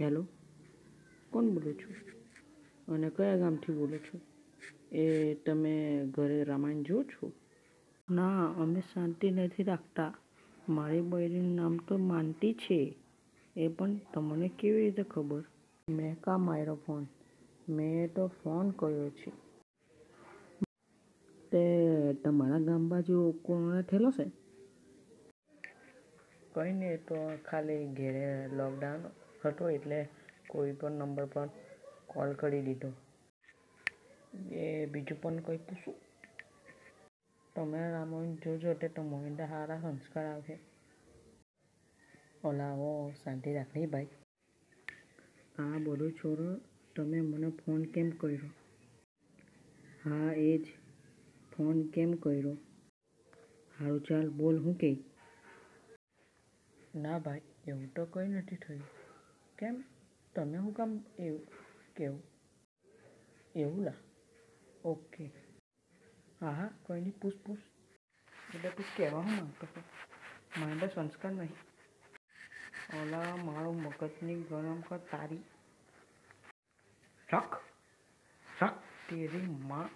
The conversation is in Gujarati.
હેલો? કોણ બોલો છો? અને કયા ગામથી બોલો છો? એ તમે ઘરે રામાયણ જો છો? ના અમે શાંતિ નથી રાખતા. મારી બહેરીનું નામ તો માનતી છે. એ પણ તમને કેવી રીતે ખબર? મેં કા માર્યો ફોન? મેં તો ફોન કર્યો છે. તે તમારા ગામ બાજુ કોરોના થયેલો છે? કંઈ નહીં તો ખાલી ઘેરે લોકડાઉન હતો એટલે કોઈ પણ નંબર પર કોલ કરી દીધો. એ બીજું પણ કંઈ પૂછું? તમે રામાયણ જોજો તે તો મને સારા સંસ્કાર આવશે. ઓલા ઓ શાંતિ રાખની ભાઈ. આ બધું છોડો તમે મને ફોન કેમ કર્યો? હા, એ જ. ફોન કેમ કર્યો? સારું ચાલ બોલ, હું કે? ના ભાઈ, એવું તો કંઈ નથી થયું. કેમ? તમે શું કામ એવું, કેવું? એવું લા? ઓકે. હા હા, કોઈ નહીં, પૂછ પૂછ. એટલે તું કહેવા હું માગતો હતો. મારા તો સંસ્કાર નહીં. ઓલા, મારું મગજની ગરમ કર તારી. શક રાખ, તેરી માં